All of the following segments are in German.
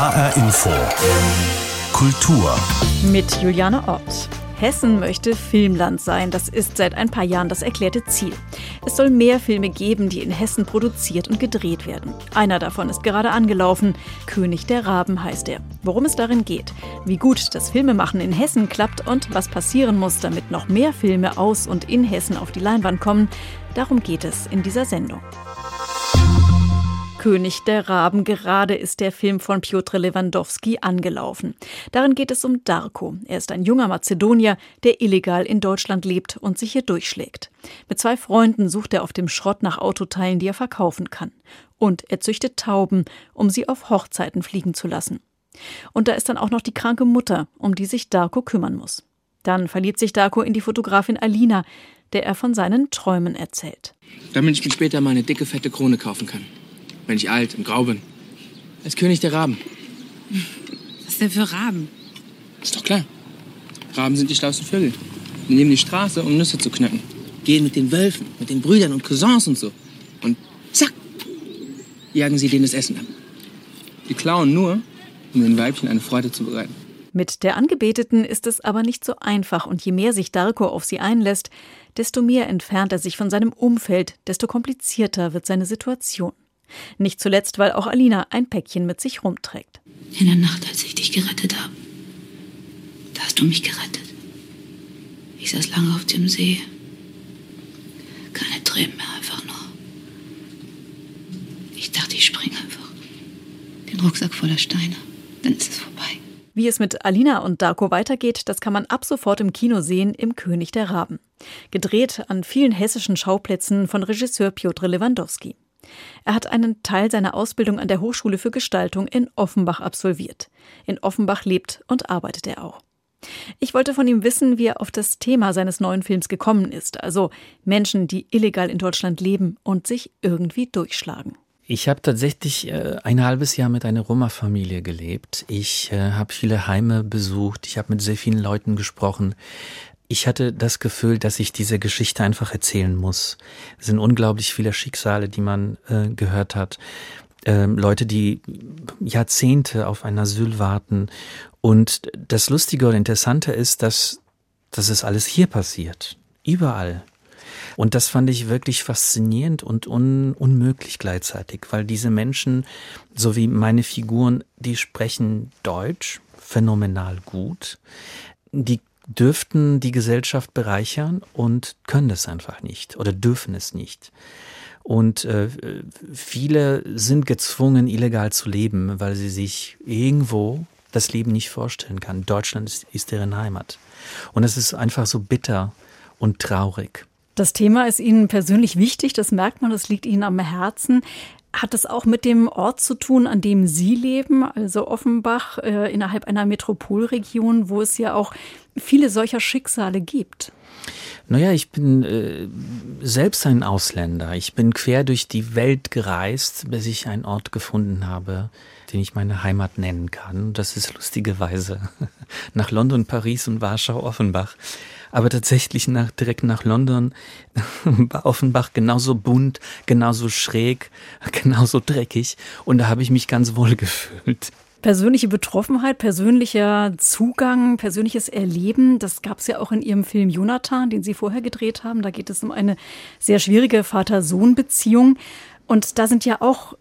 HR Info. Kultur. Mit Juliane Ott. Hessen möchte Filmland sein. Das ist seit ein paar Jahren das erklärte Ziel. Es soll mehr Filme geben, die in Hessen produziert und gedreht werden. Einer davon ist gerade angelaufen. König der Raben heißt er. Worum es darin geht, wie gut das Filmemachen in Hessen klappt und was passieren muss, damit noch mehr Filme aus und in Hessen auf die Leinwand kommen, darum geht es in dieser Sendung. König der Raben. Gerade ist der Film von Piotr Lewandowski angelaufen. Darin geht es um Darko. Er ist ein junger Mazedonier, der illegal in Deutschland lebt und sich hier durchschlägt. Mit zwei Freunden sucht er auf dem Schrott nach Autoteilen, die er verkaufen kann. Und er züchtet Tauben, um sie auf Hochzeiten fliegen zu lassen. Und da ist dann auch noch die kranke Mutter, um die sich Darko kümmern muss. Dann verliebt sich Darko in die Fotografin Alina, der er von seinen Träumen erzählt. Damit ich mir später mal eine dicke, fette Krone kaufen kann wenn ich alt und grau bin. Als König der Raben. Was denn für Raben? Ist doch klar. Raben sind die schlauesten Vögel. Die nehmen die Straße, um Nüsse zu knacken. Gehen mit den Wölfen, mit den Brüdern und Cousins und so. Und zack, jagen sie denen das Essen ab. Die klauen nur, um den Weibchen eine Freude zu bereiten. Mit der Angebeteten ist es aber nicht so einfach und je mehr sich Darko auf sie einlässt, desto mehr entfernt er sich von seinem Umfeld, desto komplizierter wird seine Situation. Nicht zuletzt, weil auch Alina ein Päckchen mit sich rumträgt. In der Nacht, als ich dich gerettet habe, da hast du mich gerettet. Ich saß lange auf dem See. Keine Tränen mehr, einfach nur. Ich dachte, ich springe einfach. Den Rucksack voller Steine. Dann ist es vorbei. Wie es mit Alina und Darko weitergeht, das kann man ab sofort im Kino sehen im König der Raben. Gedreht an vielen hessischen Schauplätzen von Regisseur Piotr Lewandowski. Er hat einen Teil seiner Ausbildung an der Hochschule für Gestaltung in Offenbach absolviert. In Offenbach lebt und arbeitet er auch. Ich wollte von ihm wissen, wie er auf das Thema seines neuen Films gekommen ist, also Menschen, die illegal in Deutschland leben und sich irgendwie durchschlagen. Ich habe tatsächlich äh, ein halbes Jahr mit einer Roma-Familie gelebt. Ich äh, habe viele Heime besucht. Ich habe mit sehr vielen Leuten gesprochen. Ich hatte das Gefühl, dass ich diese Geschichte einfach erzählen muss. Es sind unglaublich viele Schicksale, die man äh, gehört hat. Ähm, Leute, die Jahrzehnte auf ein Asyl warten. Und das Lustige und Interessante ist, dass, dass es alles hier passiert. Überall. Und das fand ich wirklich faszinierend und un unmöglich gleichzeitig, weil diese Menschen, so wie meine Figuren, die sprechen Deutsch phänomenal gut. Die dürften die Gesellschaft bereichern und können es einfach nicht oder dürfen es nicht. Und äh, viele sind gezwungen, illegal zu leben, weil sie sich irgendwo das Leben nicht vorstellen kann. Deutschland ist, ist deren Heimat. Und es ist einfach so bitter und traurig. Das Thema ist Ihnen persönlich wichtig, das merkt man, das liegt Ihnen am Herzen. Hat es auch mit dem Ort zu tun, an dem Sie leben, also Offenbach, äh, innerhalb einer Metropolregion, wo es ja auch viele solcher Schicksale gibt? Naja, ich bin äh, selbst ein Ausländer. Ich bin quer durch die Welt gereist, bis ich einen Ort gefunden habe, den ich meine Heimat nennen kann. Das ist lustigerweise nach London, Paris und Warschau, Offenbach. Aber tatsächlich nach, direkt nach London war Offenbach genauso bunt, genauso schräg, genauso dreckig. Und da habe ich mich ganz wohl gefühlt. Persönliche Betroffenheit, persönlicher Zugang, persönliches Erleben, das gab es ja auch in Ihrem Film Jonathan, den Sie vorher gedreht haben. Da geht es um eine sehr schwierige Vater-Sohn-Beziehung. Und da sind ja auch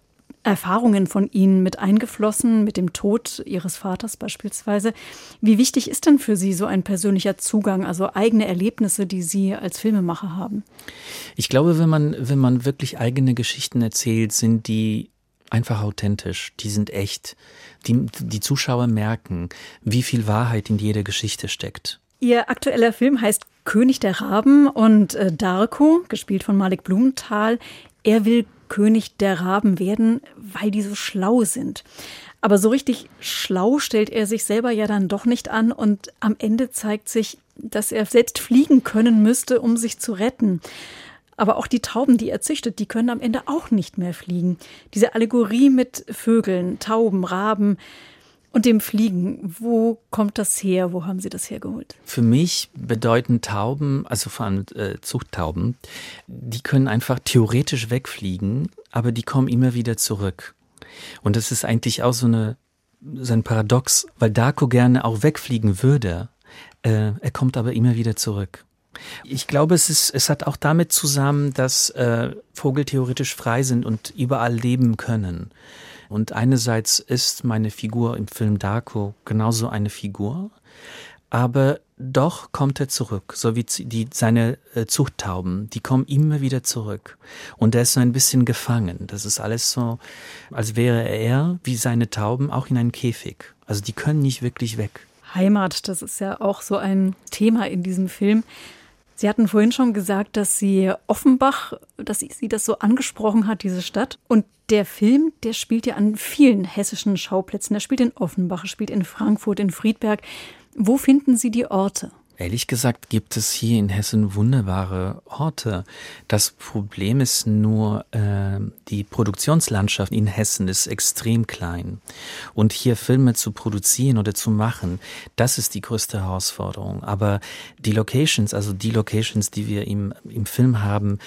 Erfahrungen von Ihnen mit eingeflossen, mit dem Tod Ihres Vaters beispielsweise. Wie wichtig ist denn für Sie so ein persönlicher Zugang, also eigene Erlebnisse, die Sie als Filmemacher haben? Ich glaube, wenn man, wenn man wirklich eigene Geschichten erzählt, sind die einfach authentisch, die sind echt. Die, die Zuschauer merken, wie viel Wahrheit in jeder Geschichte steckt. Ihr aktueller Film heißt König der Raben und äh, Darko, gespielt von Malik Blumenthal, er will König der Raben werden, weil die so schlau sind. Aber so richtig schlau stellt er sich selber ja dann doch nicht an und am Ende zeigt sich, dass er selbst fliegen können müsste, um sich zu retten. Aber auch die Tauben, die er züchtet, die können am Ende auch nicht mehr fliegen. Diese Allegorie mit Vögeln, Tauben, Raben, und dem Fliegen, wo kommt das her? Wo haben Sie das hergeholt? Für mich bedeuten Tauben, also vor allem äh, Zuchttauben, die können einfach theoretisch wegfliegen, aber die kommen immer wieder zurück. Und das ist eigentlich auch so eine sein Paradox, weil Darko gerne auch wegfliegen würde. Äh, er kommt aber immer wieder zurück. Ich glaube, es, ist, es hat auch damit zusammen, dass äh, Vogel theoretisch frei sind und überall leben können. Und einerseits ist meine Figur im Film Darko genauso eine Figur, aber doch kommt er zurück, so wie die, seine äh, Zuchttauben, die kommen immer wieder zurück. Und er ist so ein bisschen gefangen. Das ist alles so, als wäre er, wie seine Tauben, auch in einem Käfig. Also die können nicht wirklich weg. Heimat, das ist ja auch so ein Thema in diesem Film. Sie hatten vorhin schon gesagt, dass Sie Offenbach, dass Sie das so angesprochen hat, diese Stadt. Und der Film, der spielt ja an vielen hessischen Schauplätzen. Der spielt in Offenbach, spielt in Frankfurt, in Friedberg. Wo finden Sie die Orte? Ehrlich gesagt gibt es hier in Hessen wunderbare Orte. Das Problem ist nur, äh, die Produktionslandschaft in Hessen ist extrem klein. Und hier Filme zu produzieren oder zu machen, das ist die größte Herausforderung. Aber die Locations, also die Locations, die wir im, im Film haben,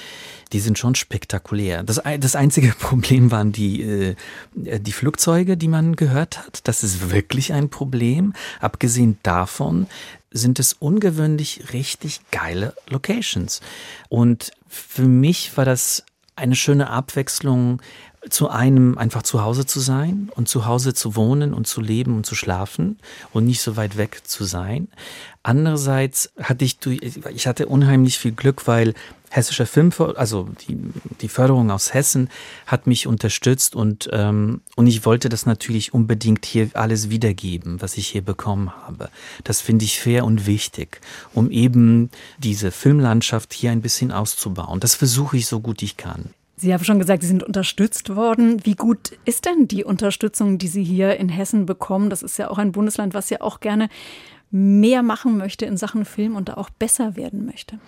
die sind schon spektakulär. Das, das einzige Problem waren die, äh, die Flugzeuge, die man gehört hat. Das ist wirklich ein Problem. Abgesehen davon sind es ungewöhnlich richtig geile Locations. Und für mich war das eine schöne Abwechslung zu einem einfach zu Hause zu sein und zu Hause zu wohnen und zu leben und zu schlafen und nicht so weit weg zu sein. Andererseits hatte ich, ich hatte unheimlich viel Glück, weil hessischer Film, also die, die Förderung aus Hessen hat mich unterstützt und, ähm, und ich wollte das natürlich unbedingt hier alles wiedergeben, was ich hier bekommen habe. Das finde ich fair und wichtig, um eben diese Filmlandschaft hier ein bisschen auszubauen. Das versuche ich so gut ich kann. Sie haben schon gesagt, Sie sind unterstützt worden. Wie gut ist denn die Unterstützung, die Sie hier in Hessen bekommen? Das ist ja auch ein Bundesland, was ja auch gerne mehr machen möchte in Sachen Film und da auch besser werden möchte.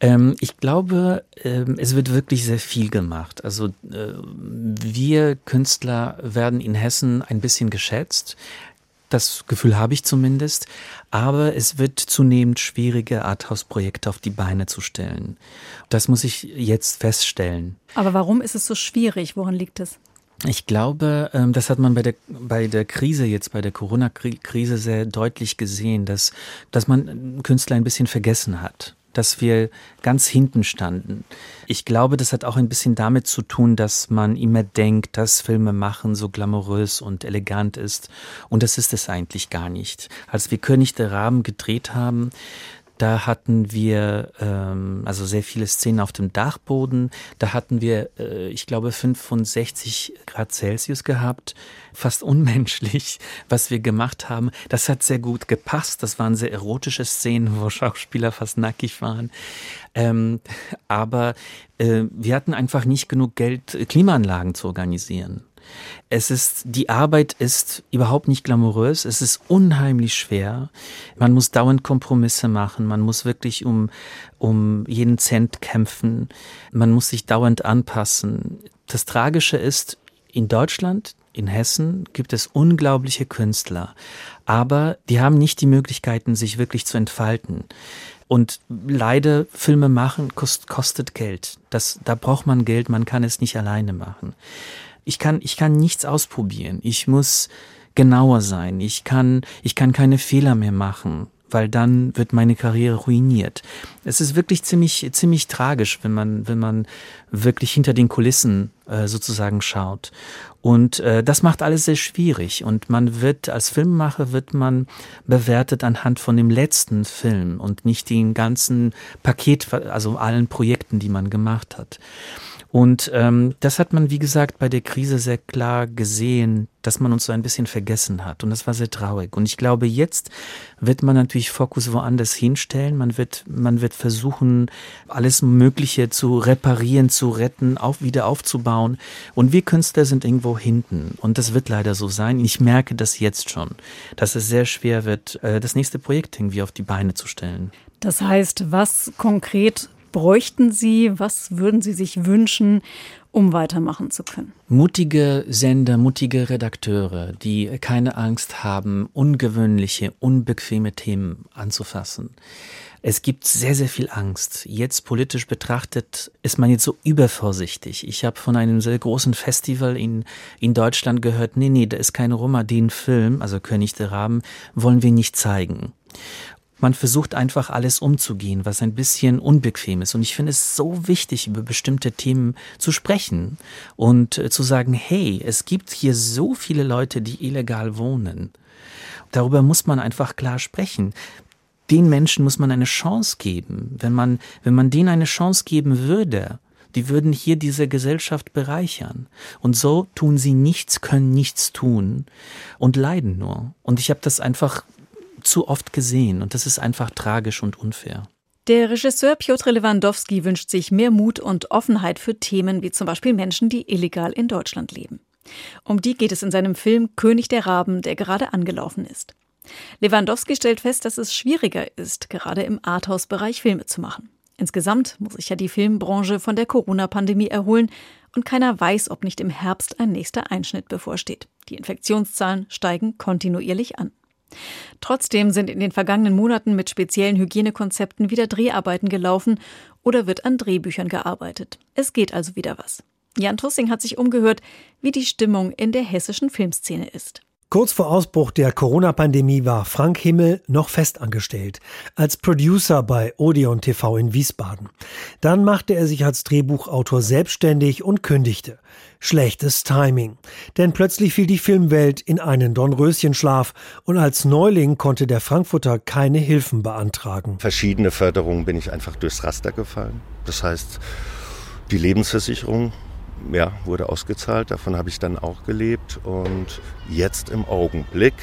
Ähm, ich glaube, ähm, es wird wirklich sehr viel gemacht. Also äh, wir Künstler werden in Hessen ein bisschen geschätzt. Das Gefühl habe ich zumindest. Aber es wird zunehmend schwieriger, Arthouse-Projekte auf die Beine zu stellen. Das muss ich jetzt feststellen. Aber warum ist es so schwierig? Woran liegt es? Ich glaube, ähm, das hat man bei der, bei der Krise jetzt, bei der Corona-Krise sehr deutlich gesehen, dass, dass man Künstler ein bisschen vergessen hat dass wir ganz hinten standen. Ich glaube, das hat auch ein bisschen damit zu tun, dass man immer denkt, dass Filme machen so glamourös und elegant ist. Und das ist es eigentlich gar nicht. Als wir König der Raben gedreht haben, da hatten wir ähm, also sehr viele Szenen auf dem Dachboden. Da hatten wir, äh, ich glaube, 65 Grad Celsius gehabt. Fast unmenschlich, was wir gemacht haben. Das hat sehr gut gepasst. Das waren sehr erotische Szenen, wo Schauspieler fast nackig waren. Ähm, aber äh, wir hatten einfach nicht genug Geld, Klimaanlagen zu organisieren. Es ist, die Arbeit ist überhaupt nicht glamourös. Es ist unheimlich schwer. Man muss dauernd Kompromisse machen. Man muss wirklich um, um jeden Cent kämpfen. Man muss sich dauernd anpassen. Das Tragische ist, in Deutschland, in Hessen gibt es unglaubliche Künstler, aber die haben nicht die Möglichkeiten, sich wirklich zu entfalten. Und leider Filme machen kost, kostet Geld. Das, da braucht man Geld, man kann es nicht alleine machen ich kann, ich kann nichts ausprobieren. Ich muss genauer sein. Ich kann, ich kann keine Fehler mehr machen, weil dann wird meine Karriere ruiniert. Es ist wirklich ziemlich, ziemlich tragisch, wenn man, wenn man wirklich hinter den Kulissen äh, sozusagen schaut. Und äh, das macht alles sehr schwierig. Und man wird, als Filmemacher wird man bewertet anhand von dem letzten Film und nicht den ganzen Paket, also allen Projekten, die man gemacht hat. Und ähm, das hat man, wie gesagt, bei der Krise sehr klar gesehen, dass man uns so ein bisschen vergessen hat. Und das war sehr traurig. Und ich glaube, jetzt wird man natürlich Fokus woanders hinstellen. Man wird, man wird versuchen, alles Mögliche zu reparieren, zu retten, auch wieder aufzubauen. Und wir Künstler sind irgendwo hinten. Und das wird leider so sein. Ich merke das jetzt schon, dass es sehr schwer wird, äh, das nächste Projekt irgendwie auf die Beine zu stellen. Das heißt, was konkret bräuchten Sie? Was würden Sie sich wünschen, um weitermachen zu können. Mutige Sender, mutige Redakteure, die keine Angst haben, ungewöhnliche, unbequeme Themen anzufassen. Es gibt sehr, sehr viel Angst. Jetzt politisch betrachtet ist man jetzt so übervorsichtig. Ich habe von einem sehr großen Festival in, in Deutschland gehört, nee, nee, da ist kein Roma, den Film, also König der Raben, wollen wir nicht zeigen. Man versucht einfach alles umzugehen, was ein bisschen unbequem ist. Und ich finde es so wichtig, über bestimmte Themen zu sprechen und äh, zu sagen, hey, es gibt hier so viele Leute, die illegal wohnen. Darüber muss man einfach klar sprechen. Den Menschen muss man eine Chance geben. Wenn man, wenn man denen eine Chance geben würde, die würden hier diese Gesellschaft bereichern. Und so tun sie nichts, können nichts tun und leiden nur. Und ich habe das einfach zu oft gesehen und das ist einfach tragisch und unfair. Der Regisseur Piotr Lewandowski wünscht sich mehr Mut und Offenheit für Themen wie zum Beispiel Menschen, die illegal in Deutschland leben. Um die geht es in seinem Film König der Raben, der gerade angelaufen ist. Lewandowski stellt fest, dass es schwieriger ist, gerade im Arthouse-Bereich Filme zu machen. Insgesamt muss sich ja die Filmbranche von der Corona-Pandemie erholen und keiner weiß, ob nicht im Herbst ein nächster Einschnitt bevorsteht. Die Infektionszahlen steigen kontinuierlich an. Trotzdem sind in den vergangenen Monaten mit speziellen Hygienekonzepten wieder Dreharbeiten gelaufen oder wird an Drehbüchern gearbeitet. Es geht also wieder was. Jan Tussing hat sich umgehört, wie die Stimmung in der hessischen Filmszene ist. Kurz vor Ausbruch der Corona-Pandemie war Frank Himmel noch festangestellt, als Producer bei Odeon TV in Wiesbaden. Dann machte er sich als Drehbuchautor selbstständig und kündigte. Schlechtes Timing. Denn plötzlich fiel die Filmwelt in einen Dornröschenschlaf und als Neuling konnte der Frankfurter keine Hilfen beantragen. Verschiedene Förderungen bin ich einfach durchs Raster gefallen. Das heißt, die Lebensversicherung ja, wurde ausgezahlt. Davon habe ich dann auch gelebt. Und jetzt im Augenblick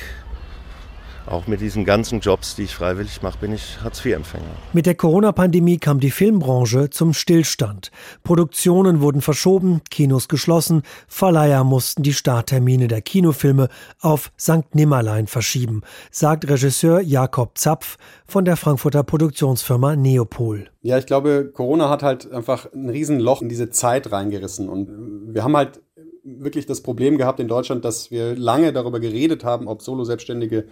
auch mit diesen ganzen Jobs, die ich freiwillig mache, bin ich Hartz-IV-Empfänger. Mit der Corona-Pandemie kam die Filmbranche zum Stillstand. Produktionen wurden verschoben, Kinos geschlossen, Verleiher mussten die Starttermine der Kinofilme auf St. Nimmerlein verschieben, sagt Regisseur Jakob Zapf von der Frankfurter Produktionsfirma Neopol. Ja, ich glaube, Corona hat halt einfach ein Riesenloch in diese Zeit reingerissen. Und wir haben halt wirklich das Problem gehabt in Deutschland, dass wir lange darüber geredet haben, ob Solo-Selbstständige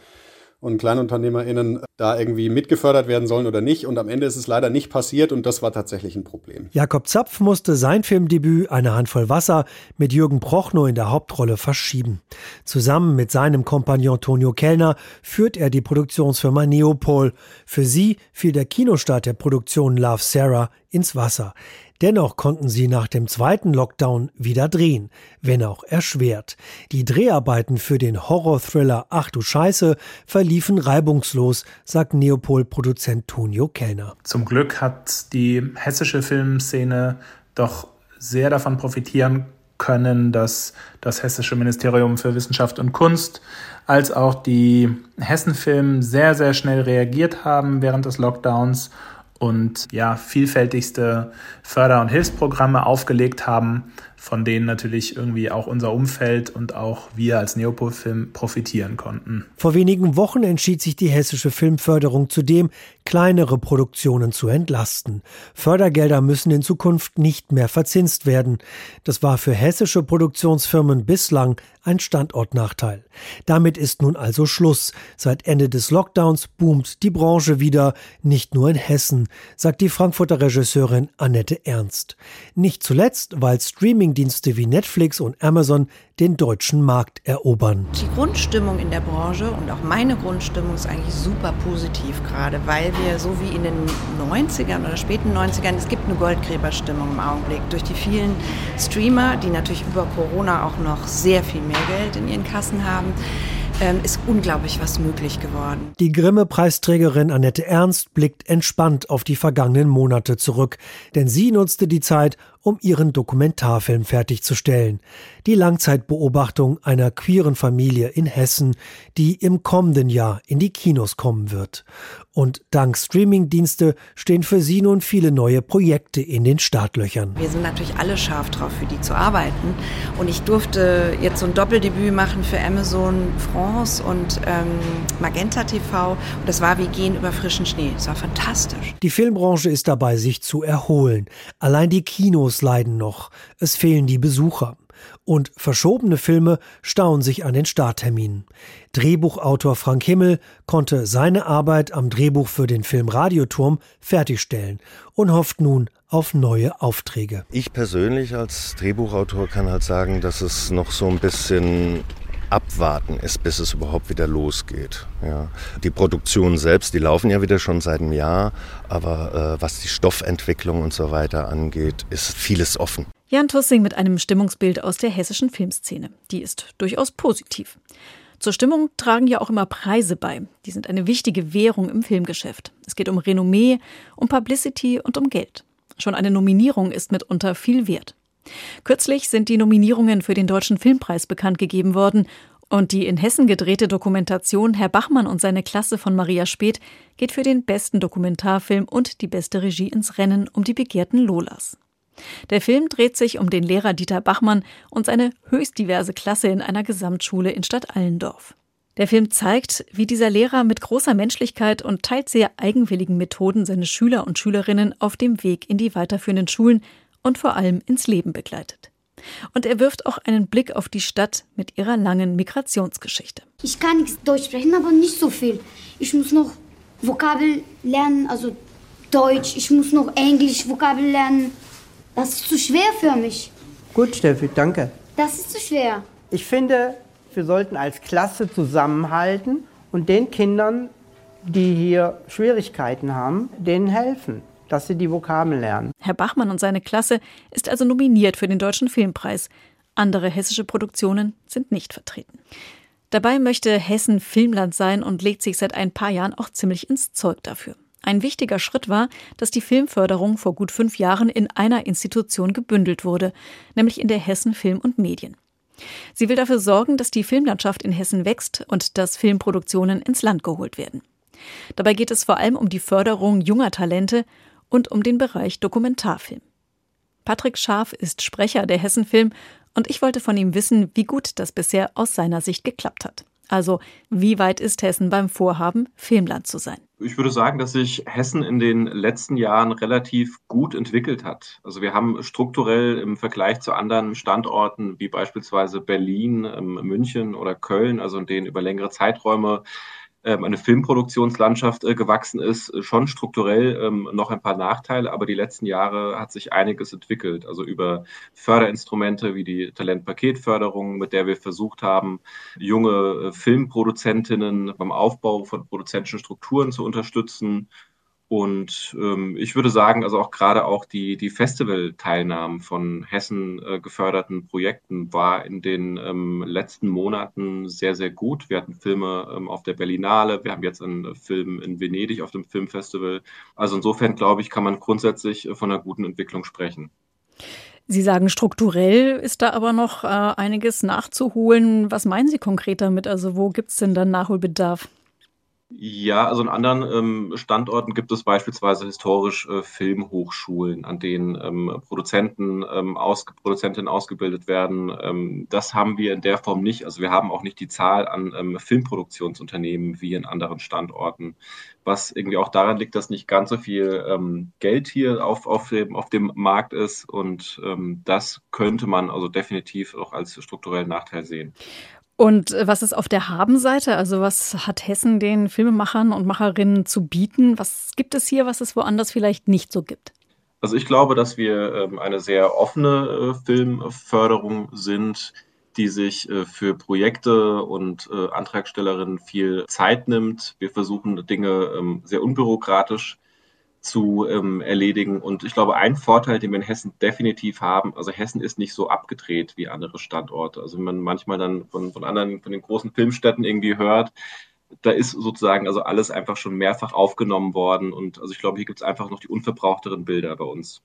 und KleinunternehmerInnen da irgendwie mitgefördert werden sollen oder nicht. Und am Ende ist es leider nicht passiert und das war tatsächlich ein Problem. Jakob Zapf musste sein Filmdebüt Eine Handvoll Wasser mit Jürgen Prochnow in der Hauptrolle verschieben. Zusammen mit seinem Kompagnon Tonio Kellner führt er die Produktionsfirma Neopol. Für sie fiel der Kinostart der Produktion Love Sarah ins Wasser. Dennoch konnten sie nach dem zweiten Lockdown wieder drehen, wenn auch erschwert. Die Dreharbeiten für den Horror-Thriller Ach du Scheiße verliefen reibungslos, sagt Neopol-Produzent Tonio Kellner. Zum Glück hat die hessische Filmszene doch sehr davon profitieren können, dass das hessische Ministerium für Wissenschaft und Kunst als auch die Hessenfilm sehr, sehr schnell reagiert haben während des Lockdowns und ja, vielfältigste Förder- und Hilfsprogramme aufgelegt haben, von denen natürlich irgendwie auch unser Umfeld und auch wir als Neopol-Film profitieren konnten. Vor wenigen Wochen entschied sich die hessische Filmförderung zudem, kleinere Produktionen zu entlasten. Fördergelder müssen in Zukunft nicht mehr verzinst werden. Das war für hessische Produktionsfirmen bislang ein Standortnachteil. Damit ist nun also Schluss. Seit Ende des Lockdowns boomt die Branche wieder, nicht nur in Hessen, sagt die Frankfurter Regisseurin Annette Ernst. Nicht zuletzt, weil Streamingdienste wie Netflix und Amazon den deutschen Markt erobern. Die Grundstimmung in der Branche und auch meine Grundstimmung ist eigentlich super positiv gerade, weil wir so wie in den 90ern oder späten 90ern, es gibt eine Goldgräberstimmung im Augenblick durch die vielen Streamer, die natürlich über Corona auch noch sehr viel mehr Geld in ihren Kassen haben ähm, ist unglaublich was möglich geworden. Die Grimme-Preisträgerin Annette Ernst blickt entspannt auf die vergangenen Monate zurück, denn sie nutzte die Zeit, um ihren Dokumentarfilm fertigzustellen. Die Langzeitbeobachtung einer queeren Familie in Hessen, die im kommenden Jahr in die Kinos kommen wird. Und dank Streamingdienste stehen für sie nun viele neue Projekte in den Startlöchern. Wir sind natürlich alle scharf drauf, für die zu arbeiten. Und ich durfte jetzt so ein Doppeldebüt machen für Amazon France und ähm, Magenta TV. Und das war wie Gehen über frischen Schnee. Es war fantastisch. Die Filmbranche ist dabei, sich zu erholen. Allein die Kinos Kinos leiden noch, es fehlen die Besucher. Und verschobene Filme stauen sich an den Startterminen. Drehbuchautor Frank Himmel konnte seine Arbeit am Drehbuch für den Film Radioturm fertigstellen und hofft nun auf neue Aufträge. Ich persönlich als Drehbuchautor kann halt sagen, dass es noch so ein bisschen abwarten ist, bis es überhaupt wieder losgeht. Ja. Die Produktionen selbst, die laufen ja wieder schon seit einem Jahr, aber äh, was die Stoffentwicklung und so weiter angeht, ist vieles offen. Jan Tussing mit einem Stimmungsbild aus der hessischen Filmszene. Die ist durchaus positiv. Zur Stimmung tragen ja auch immer Preise bei. Die sind eine wichtige Währung im Filmgeschäft. Es geht um Renommee, um Publicity und um Geld. Schon eine Nominierung ist mitunter viel wert. Kürzlich sind die Nominierungen für den Deutschen Filmpreis bekannt gegeben worden und die in Hessen gedrehte Dokumentation Herr Bachmann und seine Klasse von Maria Speth geht für den besten Dokumentarfilm und die beste Regie ins Rennen um die begehrten Lolas. Der Film dreht sich um den Lehrer Dieter Bachmann und seine höchst diverse Klasse in einer Gesamtschule in Stadt Allendorf. Der Film zeigt, wie dieser Lehrer mit großer Menschlichkeit und teils sehr eigenwilligen Methoden seine Schüler und Schülerinnen auf dem Weg in die weiterführenden Schulen und vor allem ins Leben begleitet. Und er wirft auch einen Blick auf die Stadt mit ihrer langen Migrationsgeschichte. Ich kann nichts Deutsch sprechen, aber nicht so viel. Ich muss noch Vokabel lernen, also Deutsch. Ich muss noch Englisch Vokabel lernen. Das ist zu schwer für mich. Gut, Steffi, danke. Das ist zu schwer. Ich finde, wir sollten als Klasse zusammenhalten und den Kindern, die hier Schwierigkeiten haben, denen helfen, dass sie die Vokabeln lernen. Herr Bachmann und seine Klasse ist also nominiert für den Deutschen Filmpreis. Andere hessische Produktionen sind nicht vertreten. Dabei möchte Hessen Filmland sein und legt sich seit ein paar Jahren auch ziemlich ins Zeug dafür. Ein wichtiger Schritt war, dass die Filmförderung vor gut fünf Jahren in einer Institution gebündelt wurde, nämlich in der Hessen Film und Medien. Sie will dafür sorgen, dass die Filmlandschaft in Hessen wächst und dass Filmproduktionen ins Land geholt werden. Dabei geht es vor allem um die Förderung junger Talente und um den Bereich Dokumentarfilm. Patrick Scharf ist Sprecher der Hessen Film und ich wollte von ihm wissen, wie gut das bisher aus seiner Sicht geklappt hat. Also, wie weit ist Hessen beim Vorhaben, Filmland zu sein? Ich würde sagen, dass sich Hessen in den letzten Jahren relativ gut entwickelt hat. Also wir haben strukturell im Vergleich zu anderen Standorten wie beispielsweise Berlin, ähm, München oder Köln, also in denen über längere Zeiträume eine Filmproduktionslandschaft äh, gewachsen ist, äh, schon strukturell ähm, noch ein paar Nachteile, aber die letzten Jahre hat sich einiges entwickelt. Also über Förderinstrumente wie die Talentpaketförderung, mit der wir versucht haben, junge äh, Filmproduzentinnen beim Aufbau von produzentischen Strukturen zu unterstützen und ähm, ich würde sagen, also auch gerade auch die, die Festivalteilnahmen von Hessen äh, geförderten Projekten war in den ähm, letzten Monaten sehr, sehr gut. Wir hatten Filme ähm, auf der Berlinale, wir haben jetzt einen Film in Venedig auf dem Filmfestival. Also insofern glaube ich, kann man grundsätzlich äh, von einer guten Entwicklung sprechen. Sie sagen, strukturell ist da aber noch äh, einiges nachzuholen. Was meinen Sie konkret damit? Also wo gibt es denn dann Nachholbedarf? Ja, also in anderen ähm, Standorten gibt es beispielsweise historisch äh, Filmhochschulen, an denen ähm, Produzenten, ähm, ausge Produzentinnen ausgebildet werden. Ähm, das haben wir in der Form nicht. Also wir haben auch nicht die Zahl an ähm, Filmproduktionsunternehmen wie in anderen Standorten, was irgendwie auch daran liegt, dass nicht ganz so viel ähm, Geld hier auf, auf, dem, auf dem Markt ist. Und das könnte man also definitiv auch als strukturellen Nachteil sehen. Und äh, was ist auf der Habenseite? Also was hat Hessen den Filmemachern und Macherinnen zu bieten? Was gibt es hier, was es woanders vielleicht nicht so gibt? Also ich glaube, dass wir ähm, eine sehr offene äh, Filmförderung sind, die sich äh, für Projekte und Antragstellerinnen viel Zeit nimmt. Wir versuchen Dinge ähm, sehr unbürokratisch zu ähm, erledigen. Und ich glaube, ein Vorteil, den wir in Hessen definitiv haben, also Hessen ist nicht so abgedreht wie andere Standorte. Also wenn man manchmal dann von, von anderen, von den großen Filmstädten irgendwie hört, da ist sozusagen also alles einfach schon mehrfach aufgenommen worden. Und also ich glaube, hier gibt es einfach noch die unverbrauchteren Bilder bei uns.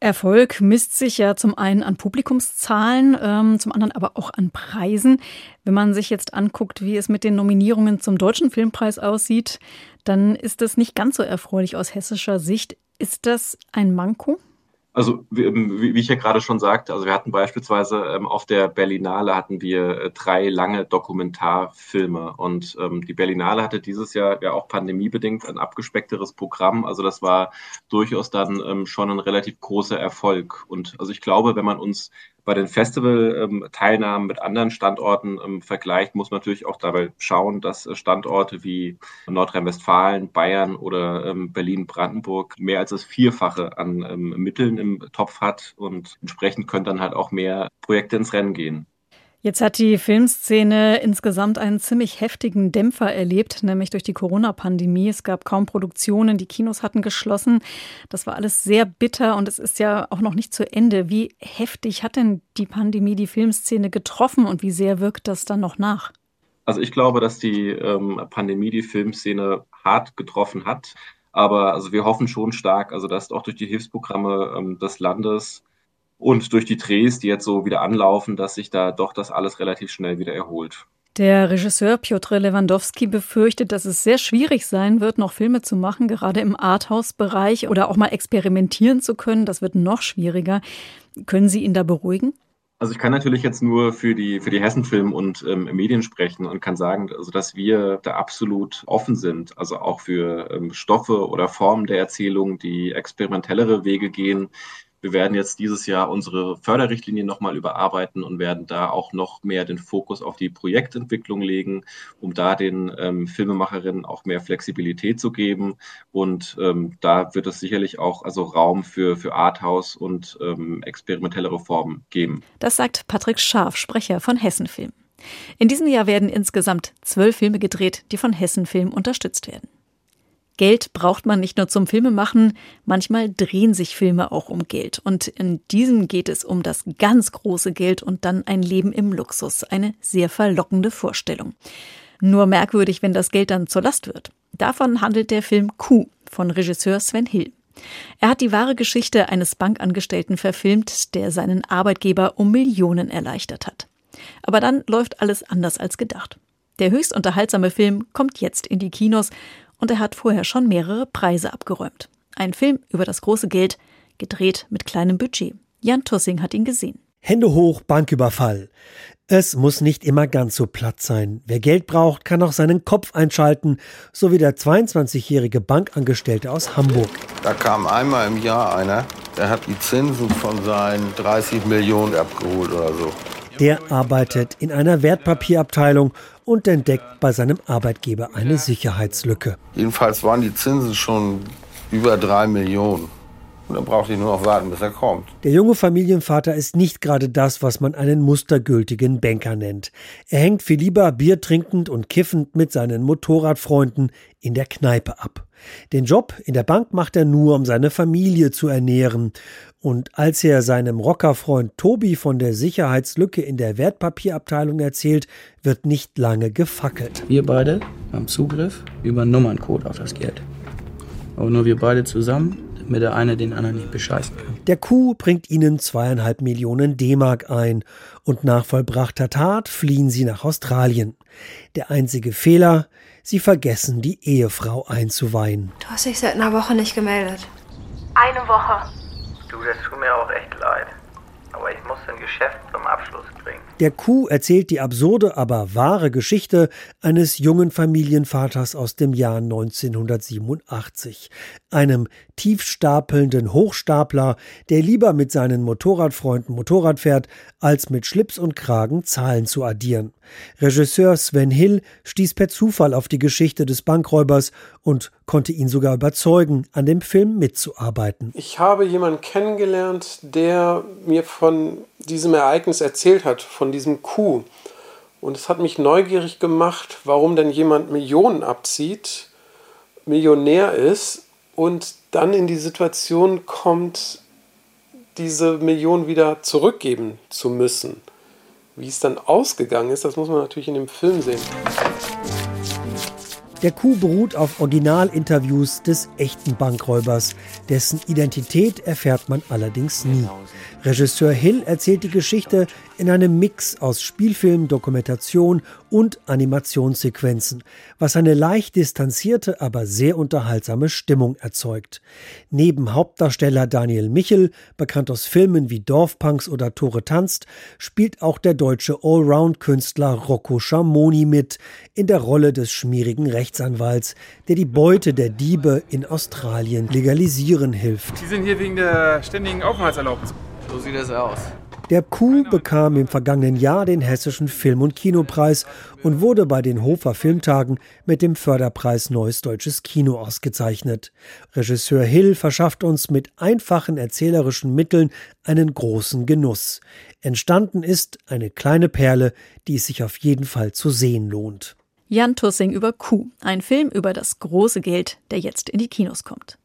Erfolg misst sich ja zum einen an Publikumszahlen, ähm, zum anderen aber auch an Preisen. Wenn man sich jetzt anguckt, wie es mit den Nominierungen zum Deutschen Filmpreis aussieht, dann ist das nicht ganz so erfreulich aus hessischer Sicht. Ist das ein Manko? Also ähm, wie, wie ich ja gerade schon sagte, also wir hatten beispielsweise ähm, auf der Berlinale hatten wir äh, drei lange Dokumentarfilme und ähm, die Berlinale hatte dieses Jahr ja auch pandemiebedingt ein abgespeckteres Programm. Also das war durchaus dann ähm, schon ein relativ großer Erfolg. Und also ich glaube, wenn man uns bei den Festival-Teilnahmen mit anderen Standorten ähm, vergleicht, muss man natürlich auch dabei schauen, dass äh, Standorte wie Nordrhein-Westfalen, Bayern oder ähm, Berlin-Brandenburg mehr als das Vierfache an ähm, Mitteln im Topf hat und entsprechend können dann halt auch mehr Projekte ins Rennen gehen. Jetzt hat die Filmszene insgesamt einen ziemlich heftigen Dämpfer erlebt, nämlich durch die Corona-Pandemie. Es gab kaum Produktionen, die Kinos hatten geschlossen. Das war alles sehr bitter und es ist ja auch noch nicht zu Ende. Wie heftig hat denn die Pandemie die Filmszene getroffen und wie sehr wirkt das dann noch nach? Also ich glaube, dass die ähm, Pandemie die Filmszene hart getroffen hat. Aber also wir hoffen schon stark, also dass auch durch die Hilfsprogramme ähm, des Landes und durch die Drehs, die jetzt so wieder anlaufen, dass sich da doch das alles relativ schnell wieder erholt. Der Regisseur Piotr Lewandowski befürchtet, dass es sehr schwierig sein wird, noch Filme zu machen, gerade im Arthouse-Bereich oder auch mal experimentieren zu können. Das wird noch schwieriger. Können Sie ihn da beruhigen? Also ich kann natürlich jetzt nur für die, für die Hessenfilm und ähm, Medien sprechen und kann sagen, also dass wir da absolut offen sind, also auch für ähm, Stoffe oder Formen der Erzählung, die experimentellere Wege gehen, wir werden jetzt dieses Jahr unsere Förderrichtlinie nochmal überarbeiten und werden da auch noch mehr den Fokus auf die Projektentwicklung legen, um da den ähm, Filmemacherinnen auch mehr Flexibilität zu geben. Und ähm, da wird es sicherlich auch also Raum für, für Arthouse und ähm, experimentelle Reformen geben. Das sagt Patrick Scharf, Sprecher von Hessenfilm. In diesem Jahr werden insgesamt zwölf Filme gedreht, die von Hessenfilm unterstützt werden. Geld braucht man nicht nur zum Filmemachen, manchmal drehen sich Filme auch um Geld. Und in diesem geht es um das ganz große Geld und dann ein Leben im Luxus. Eine sehr verlockende Vorstellung. Nur merkwürdig, wenn das Geld dann zur Last wird. Davon handelt der Film Q von Regisseur Sven Hill. Er hat die wahre Geschichte eines Bankangestellten verfilmt, der seinen Arbeitgeber um Millionen erleichtert hat. Aber dann läuft alles anders als gedacht. Der höchst unterhaltsame Film kommt jetzt in die Kinos und er hat vorher schon mehrere Preise abgeräumt. Ein Film über das große Geld, gedreht mit kleinem Budget. Jan Tussing hat ihn gesehen. Hände hoch, Banküberfall. Es muss nicht immer ganz so platt sein. Wer Geld braucht, kann auch seinen Kopf einschalten, so wie der 22-jährige Bankangestellte aus Hamburg. Da kam einmal im Jahr einer, der hat die Zinsen von seinen 30 Millionen abgeholt oder so. Der arbeitet in einer Wertpapierabteilung und entdeckt bei seinem Arbeitgeber eine Sicherheitslücke. Jedenfalls waren die Zinsen schon über drei Millionen. Und dann brauchte ich nur noch warten, bis er kommt. Der junge Familienvater ist nicht gerade das, was man einen mustergültigen Banker nennt. Er hängt viel lieber Bier trinkend und kiffend mit seinen Motorradfreunden in der Kneipe ab. Den Job in der Bank macht er nur, um seine Familie zu ernähren. Und als er seinem Rockerfreund Tobi von der Sicherheitslücke in der Wertpapierabteilung erzählt, wird nicht lange gefackelt. Wir beide haben Zugriff über Nummerncode auf das Geld. Aber nur wir beide zusammen damit der eine den anderen nicht bescheißen kann. Der Kuh bringt ihnen zweieinhalb Millionen D-Mark ein und nach vollbrachter Tat fliehen sie nach Australien. Der einzige Fehler, sie vergessen die Ehefrau einzuweihen. Du hast dich seit einer Woche nicht gemeldet. Eine Woche. Du, das tut mir auch echt leid. Aber ich muss ein Geschäft zum Abschluss bringen. Der Kuh erzählt die absurde, aber wahre Geschichte eines jungen Familienvaters aus dem Jahr 1987. Einem tiefstapelnden Hochstapler, der lieber mit seinen Motorradfreunden Motorrad fährt, als mit Schlips und Kragen Zahlen zu addieren. Regisseur Sven Hill stieß per Zufall auf die Geschichte des Bankräubers und konnte ihn sogar überzeugen, an dem Film mitzuarbeiten. Ich habe jemanden kennengelernt, der mir von diesem Ereignis erzählt hat, von diesem Coup. Und es hat mich neugierig gemacht, warum denn jemand Millionen abzieht, Millionär ist und dann in die Situation kommt, diese Millionen wieder zurückgeben zu müssen. Wie es dann ausgegangen ist, das muss man natürlich in dem Film sehen. Der Coup beruht auf Originalinterviews des echten Bankräubers, dessen Identität erfährt man allerdings nie. Regisseur Hill erzählt die Geschichte in einem Mix aus Spielfilm, Dokumentation und Animationssequenzen, was eine leicht distanzierte, aber sehr unterhaltsame Stimmung erzeugt. Neben Hauptdarsteller Daniel Michel, bekannt aus Filmen wie Dorfpunks oder Tore tanzt, spielt auch der deutsche Allround-Künstler Rocco Schamoni mit in der Rolle des schmierigen Rechtsanwalts, der die Beute der Diebe in Australien legalisieren hilft. Sie sind hier wegen der ständigen Aufenthaltserlaubnis. So sieht es aus. Der Kuh bekam im vergangenen Jahr den Hessischen Film- und Kinopreis und wurde bei den Hofer Filmtagen mit dem Förderpreis Neues Deutsches Kino ausgezeichnet. Regisseur Hill verschafft uns mit einfachen erzählerischen Mitteln einen großen Genuss. Entstanden ist eine kleine Perle, die es sich auf jeden Fall zu sehen lohnt. Jan Tussing über Kuh, ein Film über das große Geld, der jetzt in die Kinos kommt.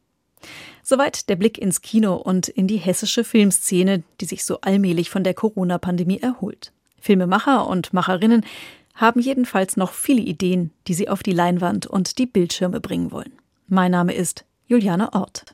Soweit der Blick ins Kino und in die hessische Filmszene, die sich so allmählich von der Corona-Pandemie erholt. Filmemacher und Macherinnen haben jedenfalls noch viele Ideen, die sie auf die Leinwand und die Bildschirme bringen wollen. Mein Name ist Juliane Ort.